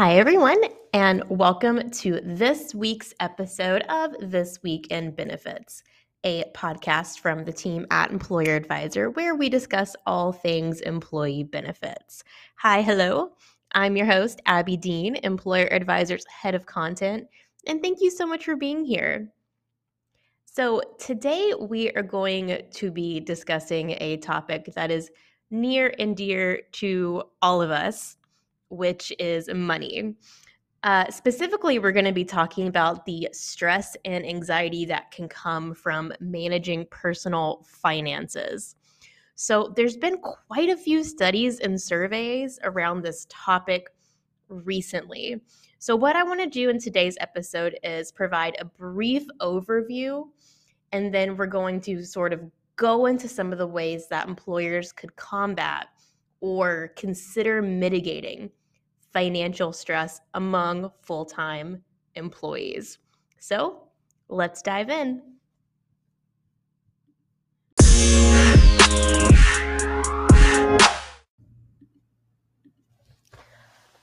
Hi, everyone, and welcome to this week's episode of This Week in Benefits, a podcast from the team at Mployer Advisor where we discuss all things employee benefits. Hi, hello. I'm your host, Abby Dean, Mployer Advisor's head of content, and thank you so much for being here. So, today we are going to be discussing a topic that is near and dear to all of us which is money. Uh, specifically, we're going to be talking about the stress and anxiety that can come from managing personal finances. So, there's been quite a few studies and surveys around this topic recently. So, what I want to do in today's episode is provide a brief overview, and then we're going to sort of go into some of the ways that employers could combat or consider mitigating financial stress among full time employees. So let's dive in.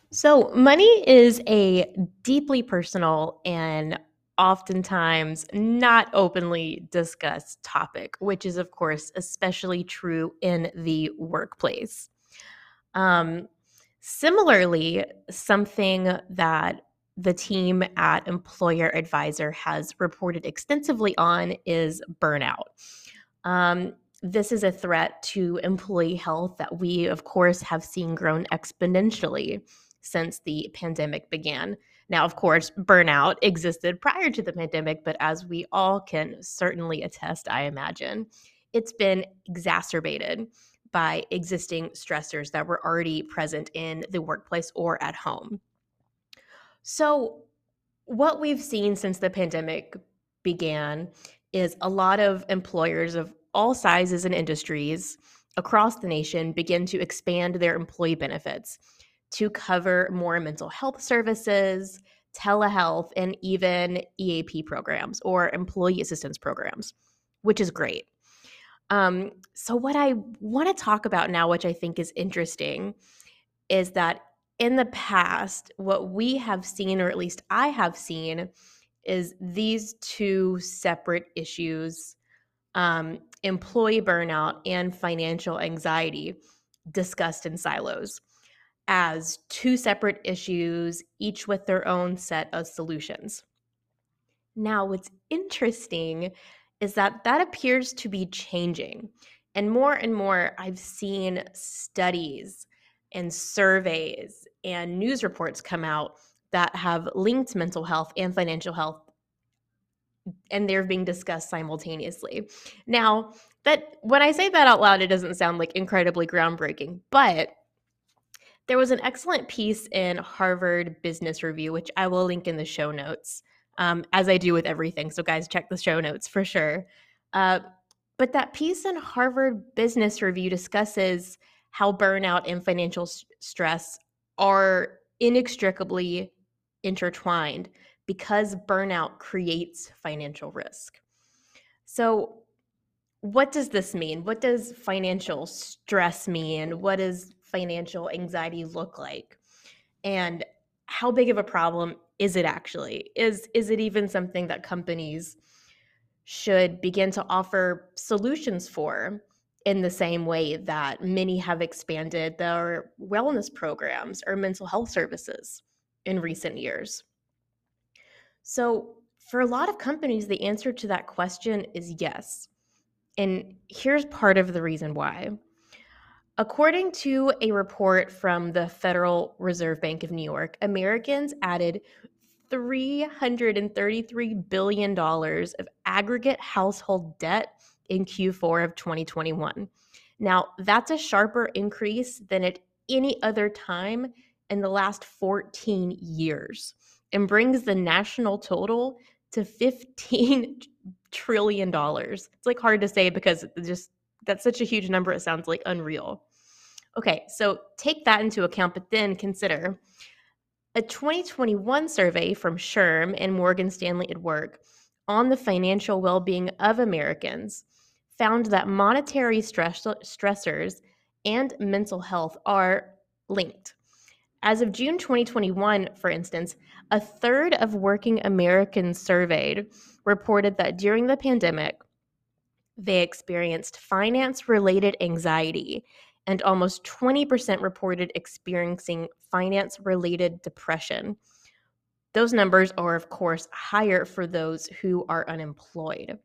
So, money is a deeply personal and oftentimes not openly discussed topic, which is, of course, especially true in the workplace. Um, Similarly, something that the team at Mployer Advisor has reported extensively on is burnout. Um, this is a threat to employee health that we, of course, have seen grown exponentially since the pandemic began. Now, of course, burnout existed prior to the pandemic, but as we all can certainly attest, I imagine, it's been exacerbated by existing stressors that were already present in the workplace or at home. So, what we've seen since the pandemic began is a lot of employers of all sizes and industries across the nation begin to expand their employee benefits to cover more mental health services, telehealth, and even EAP programs or employee assistance programs, which is great. Um, so, what I want to talk about now, which I think is interesting, is that in the past, what we have seen, or at least I have seen, is these two separate issues um, employee burnout and financial anxiety discussed in silos as two separate issues, each with their own set of solutions. Now, what's interesting is that that appears to be changing. And more and more, I've seen studies and surveys and news reports come out that have linked mental health and financial health and they're being discussed simultaneously. Now, that when I say that out loud, it doesn't sound like incredibly groundbreaking, but there was an excellent piece in Harvard Business Review, which I will link in the show notes, um, as I do with everything. So, guys, check the show notes for sure. Uh, but that piece in Harvard Business Review discusses how burnout and financial stress are inextricably intertwined because burnout creates financial risk. So, what does this mean? What does financial stress mean? What does financial anxiety look like? And how big of a problem is it actually? Is is it even something that companies should begin to offer solutions for in the same way that many have expanded their wellness programs or mental health services in recent years? So, for a lot of companies, the answer to that question is yes. And here's part of the reason why. According to a report from the Federal Reserve Bank of New York, Americans added $333 billion of aggregate household debt in Q4 of 2021. Now, that's a sharper increase than at any other time in the last 14 years and brings the national total to 15 trillion dollars. It's like hard to say because just that's such a huge number it sounds like unreal. Okay, so take that into account but then consider a 2021 survey from SHRM and Morgan Stanley at Work on the financial well being of Americans found that monetary stress, stressors and mental health are linked, As of June 2021, for instance, a third of working Americans surveyed reported that during the pandemic, they experienced finance related anxiety, and almost 20% reported experiencing finance related depression. Those numbers are, of course, higher for those who are unemployed.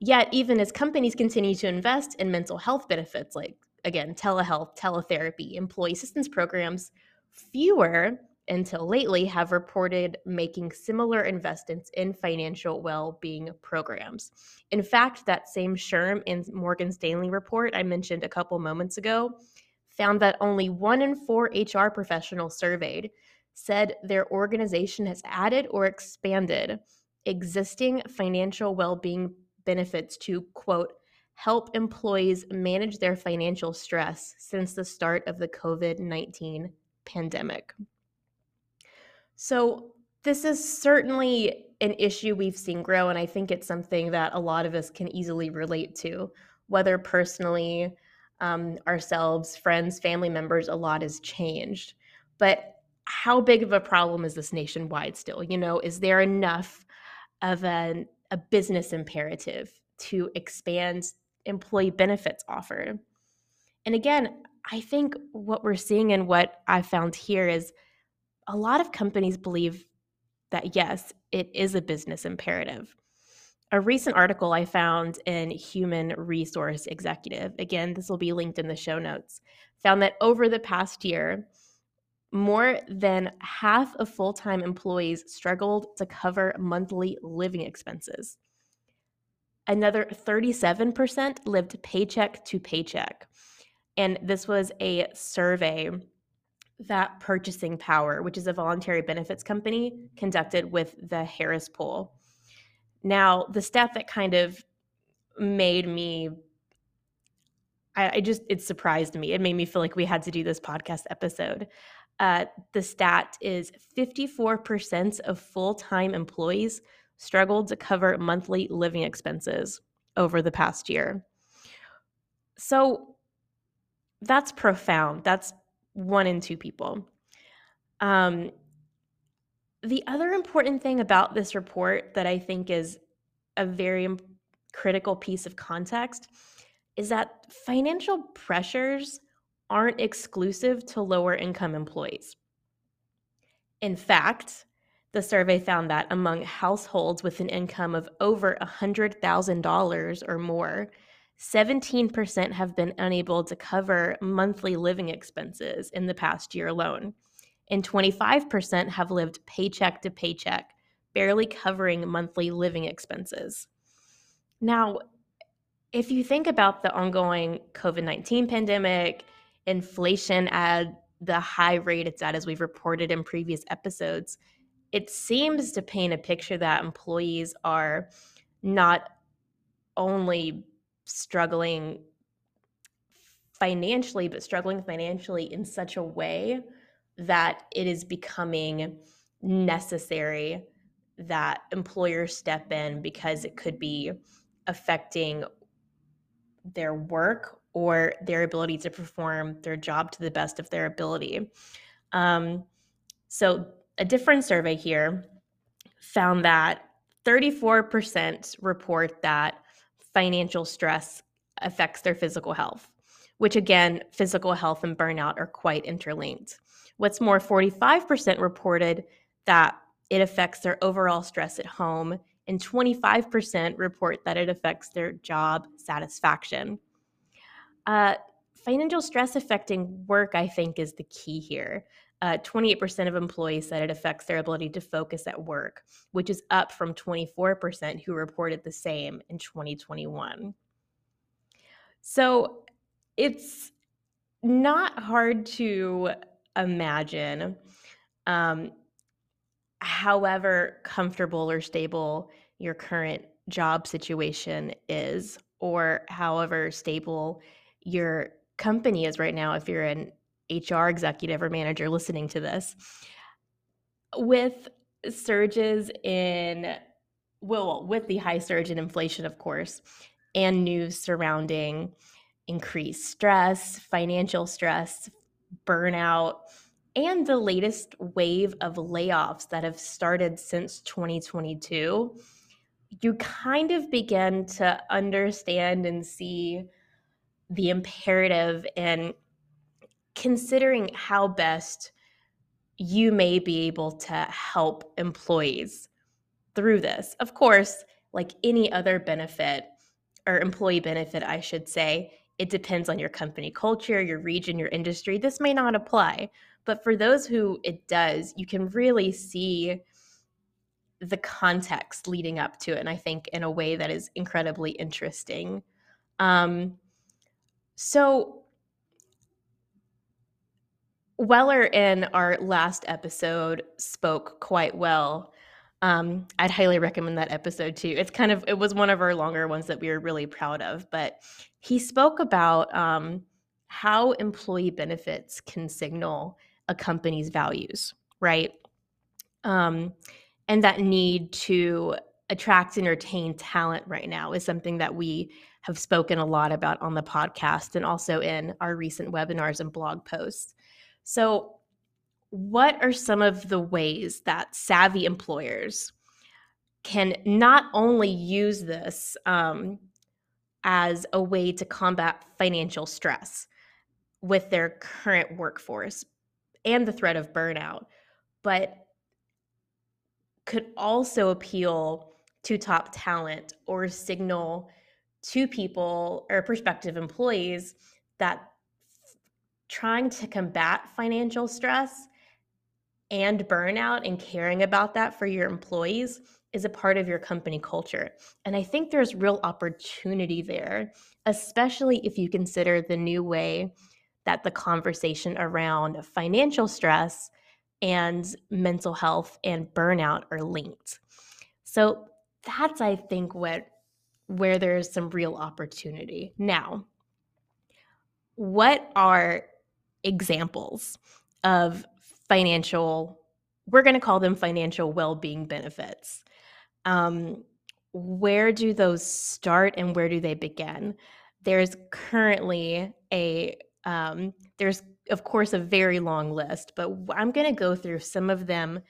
Yet, even as companies continue to invest in mental health benefits like, again, telehealth, teletherapy, employee assistance programs, fewer until lately have reported making similar investments in financial well-being programs. In fact, that same SHRM and Morgan Stanley report I mentioned a couple moments ago found that only 1 in 4 HR professionals surveyed said their organization has added or expanded existing financial well-being benefits to quote help employees manage their financial stress since the start of the COVID-19 pandemic. So, this is certainly an issue we've seen grow, and I think it's something that a lot of us can easily relate to, whether personally, um, ourselves, friends, family members, a lot has changed. But how big of a problem is this nationwide still? You know, is there enough of an, a business imperative to expand employee benefits offered? And again, I think what we're seeing and what I found here is a lot of companies believe that yes, it is a business imperative. A recent article I found in Human Resource Executive, again, this will be linked in the show notes, found that over the past year, more than half of full time employees struggled to cover monthly living expenses. Another 37% lived paycheck to paycheck. And this was a survey that Purchasing Power, which is a voluntary benefits company, conducted with the Harris Poll. Now, the stat that kind of made me I, I, just it surprised me. It made me feel like we had to do this podcast episode. Uh, the stat is 54% of full-time employees struggled to cover monthly living expenses over the past year. So that's profound. That's one in two people. Um, the other important thing about this report that I think is a very critical piece of context is that financial pressures aren't exclusive to lower income employees. In fact, the survey found that among households with an income of over $100,000 or more, 17% have been unable to cover monthly living expenses in the past year alone, and 25% have lived paycheck to paycheck, barely covering monthly living expenses. Now, if you think about the ongoing COVID 19 pandemic, inflation at the high rate it's at, as we've reported in previous episodes, it seems to paint a picture that employees are not only struggling financially, but struggling financially in such a way that it is becoming necessary that employers step in because it could be affecting their work or their ability to perform their job to the best of their ability. Um, so, a different survey here found that 34% report that financial stress affects their physical health, which again, physical health and burnout are quite interlinked. What's more, 45% reported that it affects their overall stress at home, and 25% report that it affects their job satisfaction. Uh, financial stress affecting work, I think, is the key here. Uh, 28% of employees said it affects their ability to focus at work, which is up from 24% who reported the same in 2021. So it's not hard to imagine, um, however comfortable or stable your current job situation is, or however stable your company is right now, if you're an HR executive or manager listening to this, with surges in, well, with the high surge in inflation, of course, and news surrounding increased stress, financial stress, burnout, and the latest wave of layoffs that have started since 2022, you kind of begin to understand and see the imperative in considering how best you may be able to help employees through this. Of course, like any other benefit or employee benefit, I should say, it depends on your company culture, your region, your industry. This may not apply, but for those who it does, you can really see the context leading up to it. And I think in a way that is incredibly interesting. Um, so, Weller in our last episode spoke quite well. Um, I'd highly recommend that episode too. It's kind of it was one of our longer ones that we were really proud of, but he spoke about um, how employee benefits can signal a company's values, right? Um, and that need to attract and retain talent right now is something that we have spoken a lot about on the podcast and also in our recent webinars and blog posts. So, what are some of the ways that savvy employers can not only use this um, as a way to combat financial stress with their current workforce and the threat of burnout, but could also appeal to top talent or signal to people or prospective employees that trying to combat financial stress and burnout and caring about that for your employees is a part of your company culture. And I think there's real opportunity there, especially if you consider the new way that the conversation around financial stress and mental health and burnout are linked. So that's I think what where there's some real opportunity. Now, what are examples of financial, we're going to call them financial well being benefits. Um, where do those start and where do they begin? There's currently a, um, there's of course a very long list, but I'm going to go through some of them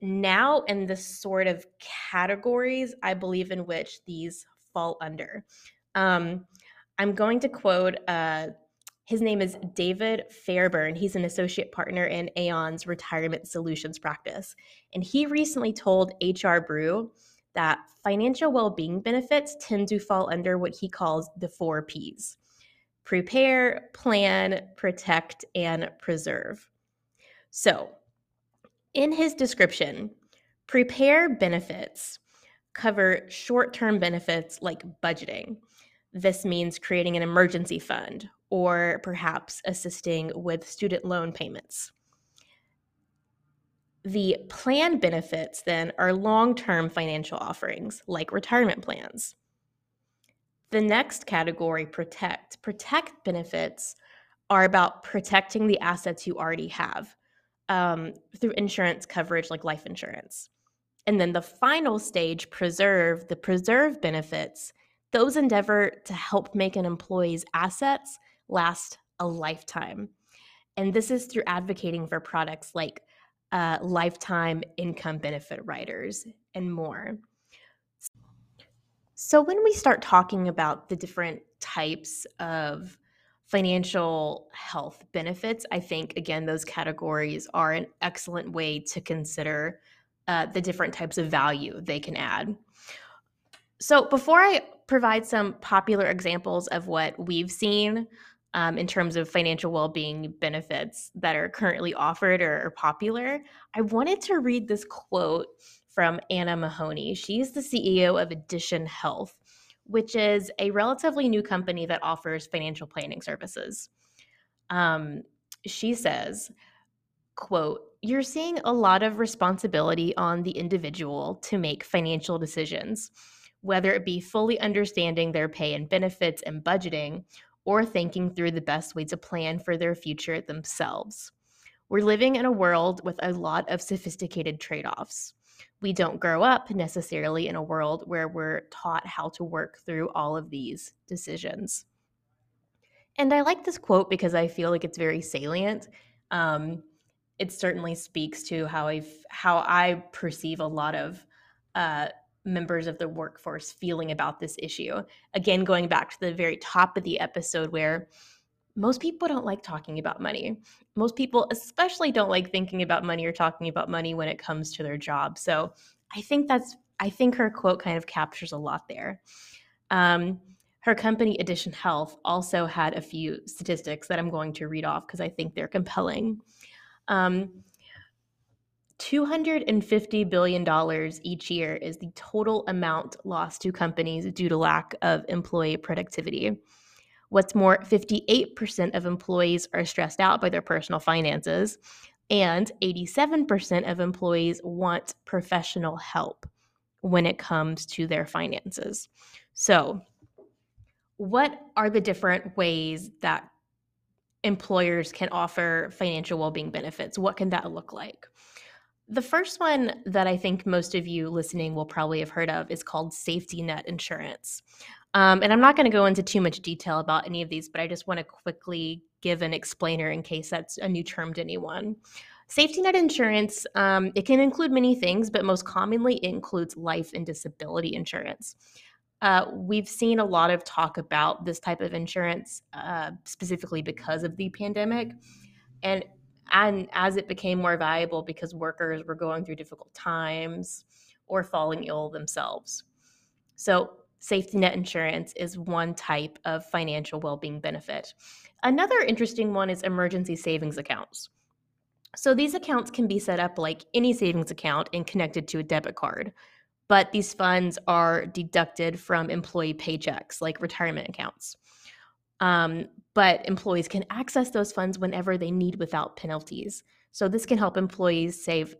now and the sort of categories I believe in which these fall under. Um, I'm going to quote uh, his name is David Fairburn. He's an associate partner in Aon's retirement solutions practice. And he recently told HR Brew that financial well being benefits tend to fall under what he calls the four P's prepare, plan, protect, and preserve. So, in his description, prepare benefits cover short term benefits like budgeting. This means creating an emergency fund or perhaps assisting with student loan payments. The plan benefits then are long term financial offerings like retirement plans. The next category, protect. Protect benefits are about protecting the assets you already have um, through insurance coverage like life insurance. And then the final stage, preserve, the preserve benefits, those endeavor to help make an employee's assets last a lifetime. And this is through advocating for products like uh, lifetime income benefit riders and more. So, when we start talking about the different types of financial health benefits, I think, again, those categories are an excellent way to consider uh, the different types of value they can add. So, before I provide some popular examples of what we've seen um, in terms of financial well-being benefits that are currently offered or, or popular i wanted to read this quote from anna mahoney. She's the ceo of addition health which is a relatively new company that offers financial planning services. Um, she says quote you're seeing a lot of responsibility on the individual to make financial decisions whether it be fully understanding their pay and benefits and budgeting or thinking through the best way to plan for their future themselves. We're living in a world with a lot of sophisticated trade offs. We don't grow up necessarily in a world where we're taught how to work through all of these decisions. And I like this quote because I feel like it's very salient. Um, it certainly speaks to how I how I perceive a lot of uh, members of the workforce feeling about this issue. Again, going back to the very top of the episode where most people don't like talking about money. Most people, especially, don't like thinking about money or talking about money when it comes to their job. So I think that's, I think her quote kind of captures a lot there. Um, her company, Addition Health, also had a few statistics that I'm going to read off because I think they're compelling. Um, $250 billion each year is the total amount lost to companies due to lack of employee productivity. What's more, 58% of employees are stressed out by their personal finances, and 87% of employees want professional help when it comes to their finances. So, what are the different ways that employers can offer financial well-being benefits? What can that look like? The first one that I think most of you listening will probably have heard of is called safety net insurance. Um, and I'm not going to go into too much detail about any of these, but I just want to quickly give an explainer in case that's a new term to anyone. Safety net insurance, um, it can include many things, but most commonly it includes life and disability insurance. Uh, we've seen a lot of talk about this type of insurance uh, specifically because of the pandemic. And, and as it became more valuable because workers were going through difficult times or falling ill themselves. So safety net insurance is one type of financial well being benefit. Another interesting one is emergency savings accounts. So these accounts can be set up like any savings account and connected to a debit card, but these funds are deducted from employee paychecks like retirement accounts. Um, but employees can access those funds whenever they need without penalties. So this can help employees save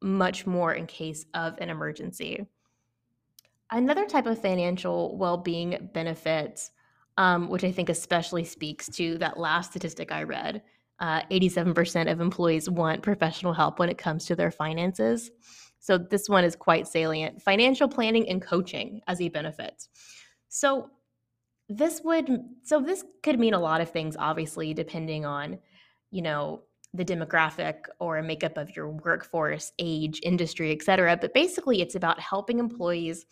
much more in case of an emergency. Another type of financial well being benefit, um, which I think especially speaks to that last statistic I read uh, 87% of employees want professional help when it comes to their finances. So this one is quite salient financial planning and coaching as a benefit. So this would so this could mean a lot of things obviously depending on you know the demographic or makeup of your workforce age industry et cetera but basically it's about helping employees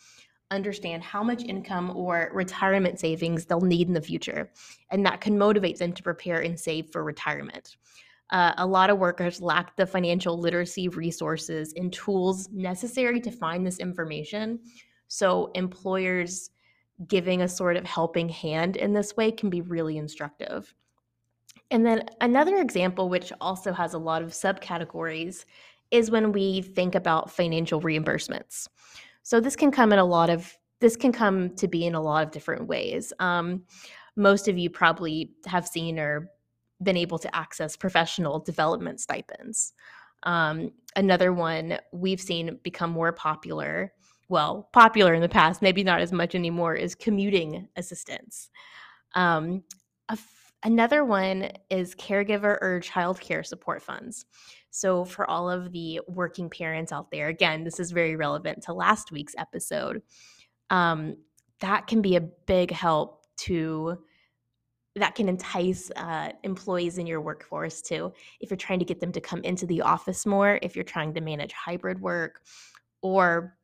understand how much income or retirement savings they'll need in the future, and that can motivate them to prepare and save for retirement. Uh, a lot of workers lack the financial literacy resources and tools necessary to find this information. So, employers giving a sort of helping hand in this way can be really instructive. And then another example, which also has a lot of subcategories, is when we think about financial reimbursements. So this can come in a lot of this can come to be in a lot of different ways. Um, most of you probably have seen or been able to access professional development stipends. Um, another one we've seen become more popular, well, popular in the past, maybe not as much anymore, is commuting assistance. Um, another one is caregiver or child care support funds. So, for all of the working parents out there, again, this is very relevant to last week's episode. Um, that can be a big help to that can entice uh, employees in your workforce to if you're trying to get them to come into the office more if you're trying to manage hybrid work or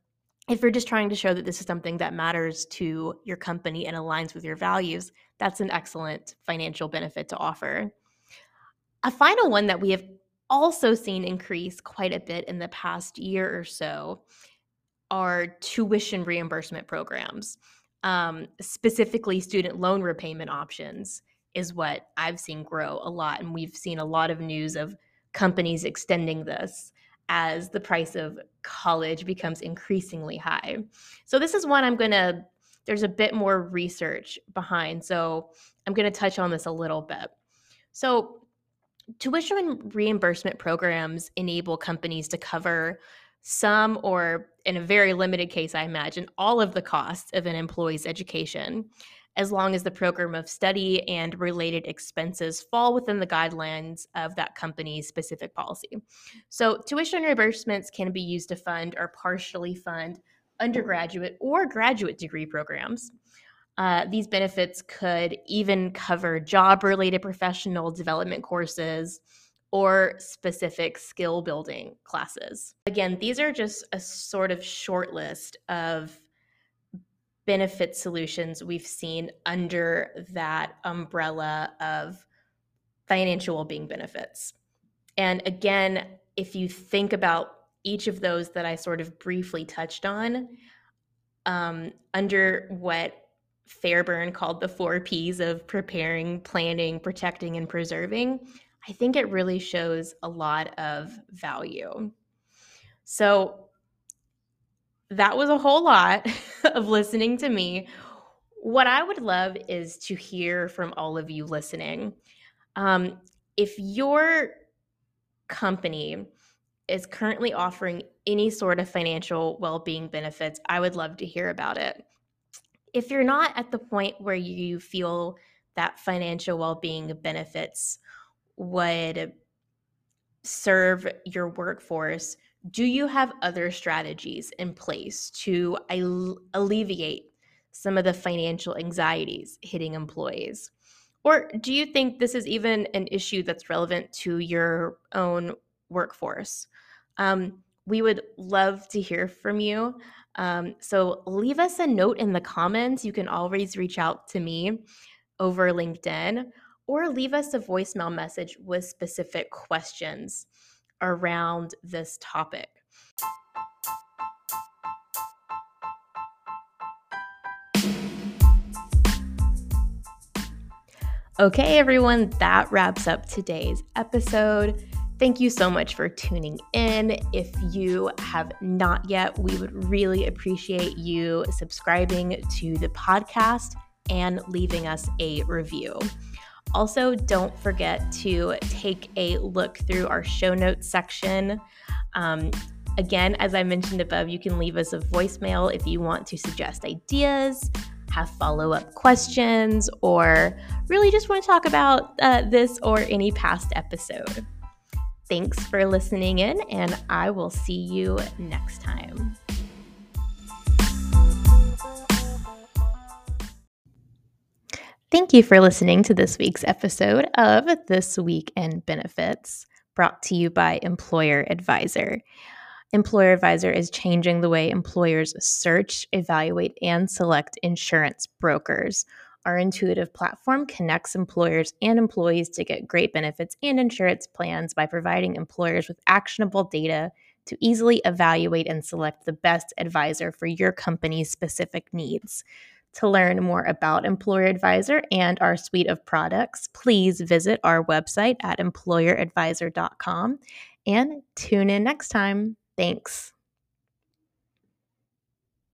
if you're just trying to show that this is something that matters to your company and aligns with your values that's an excellent financial benefit to offer a final one that we have also seen increase quite a bit in the past year or so are tuition reimbursement programs. Um, specifically, student loan repayment options is what I've seen grow a lot. And we've seen a lot of news of companies extending this as the price of college becomes increasingly high. So, this is one I'm going to, there's a bit more research behind. So, I'm going to touch on this a little bit. So, tuition reimbursement programs enable companies to cover some or in a very limited case i imagine all of the costs of an employee's education as long as the program of study and related expenses fall within the guidelines of that company's specific policy. So, tuition reimbursements can be used to fund or partially fund undergraduate or graduate degree programs. Uh, these benefits could even cover job related professional development courses or specific skill building classes. Again, these are just a sort of short list of benefit solutions we've seen under that umbrella of financial well-being benefits. And again, if you think about each of those that I sort of briefly touched on, um, under what Fairburn called the four P's of preparing, planning, protecting, and preserving, I think it really shows a lot of value. So that was a whole lot of listening to me. What I would love is to hear from all of you listening. Um, if your company is currently offering any sort of financial well being benefits, I would love to hear about it. If you're not at the point where you feel that financial well being benefits would serve your workforce, do you have other strategies in place to alleviate some of the financial anxieties hitting employees? Or do you think this is even an issue that's relevant to your own workforce? Um, we would love to hear from you. Um, so leave us a note in the comments. You can always reach out to me over LinkedIn or leave us a voicemail message with specific questions around this topic. Okay, everyone, that wraps up today's episode. Thank you so much for tuning in. If you have not yet, we would really appreciate you subscribing to the podcast and leaving us a review. Also, don't forget to take a look through our show notes section. Um, again, as I mentioned above, you can leave us a voicemail if you want to suggest ideas, have follow up questions, or really just want to talk about uh, this or any past episode. Thanks for listening in, and I will see you next time. Thank you for listening to this week's episode of This Week in Benefits, brought to you by Mployer Advisor. Mployer Advisor is changing the way employers search, evaluate, and select insurance brokers. Our intuitive platform connects employers and employees to get great benefits and insurance plans by providing employers with actionable data to easily evaluate and select the best advisor for your company's specific needs. To learn more about Mployer Advisor and our suite of products, please visit our website at mployeradvisor.com and tune in next time. Thanks.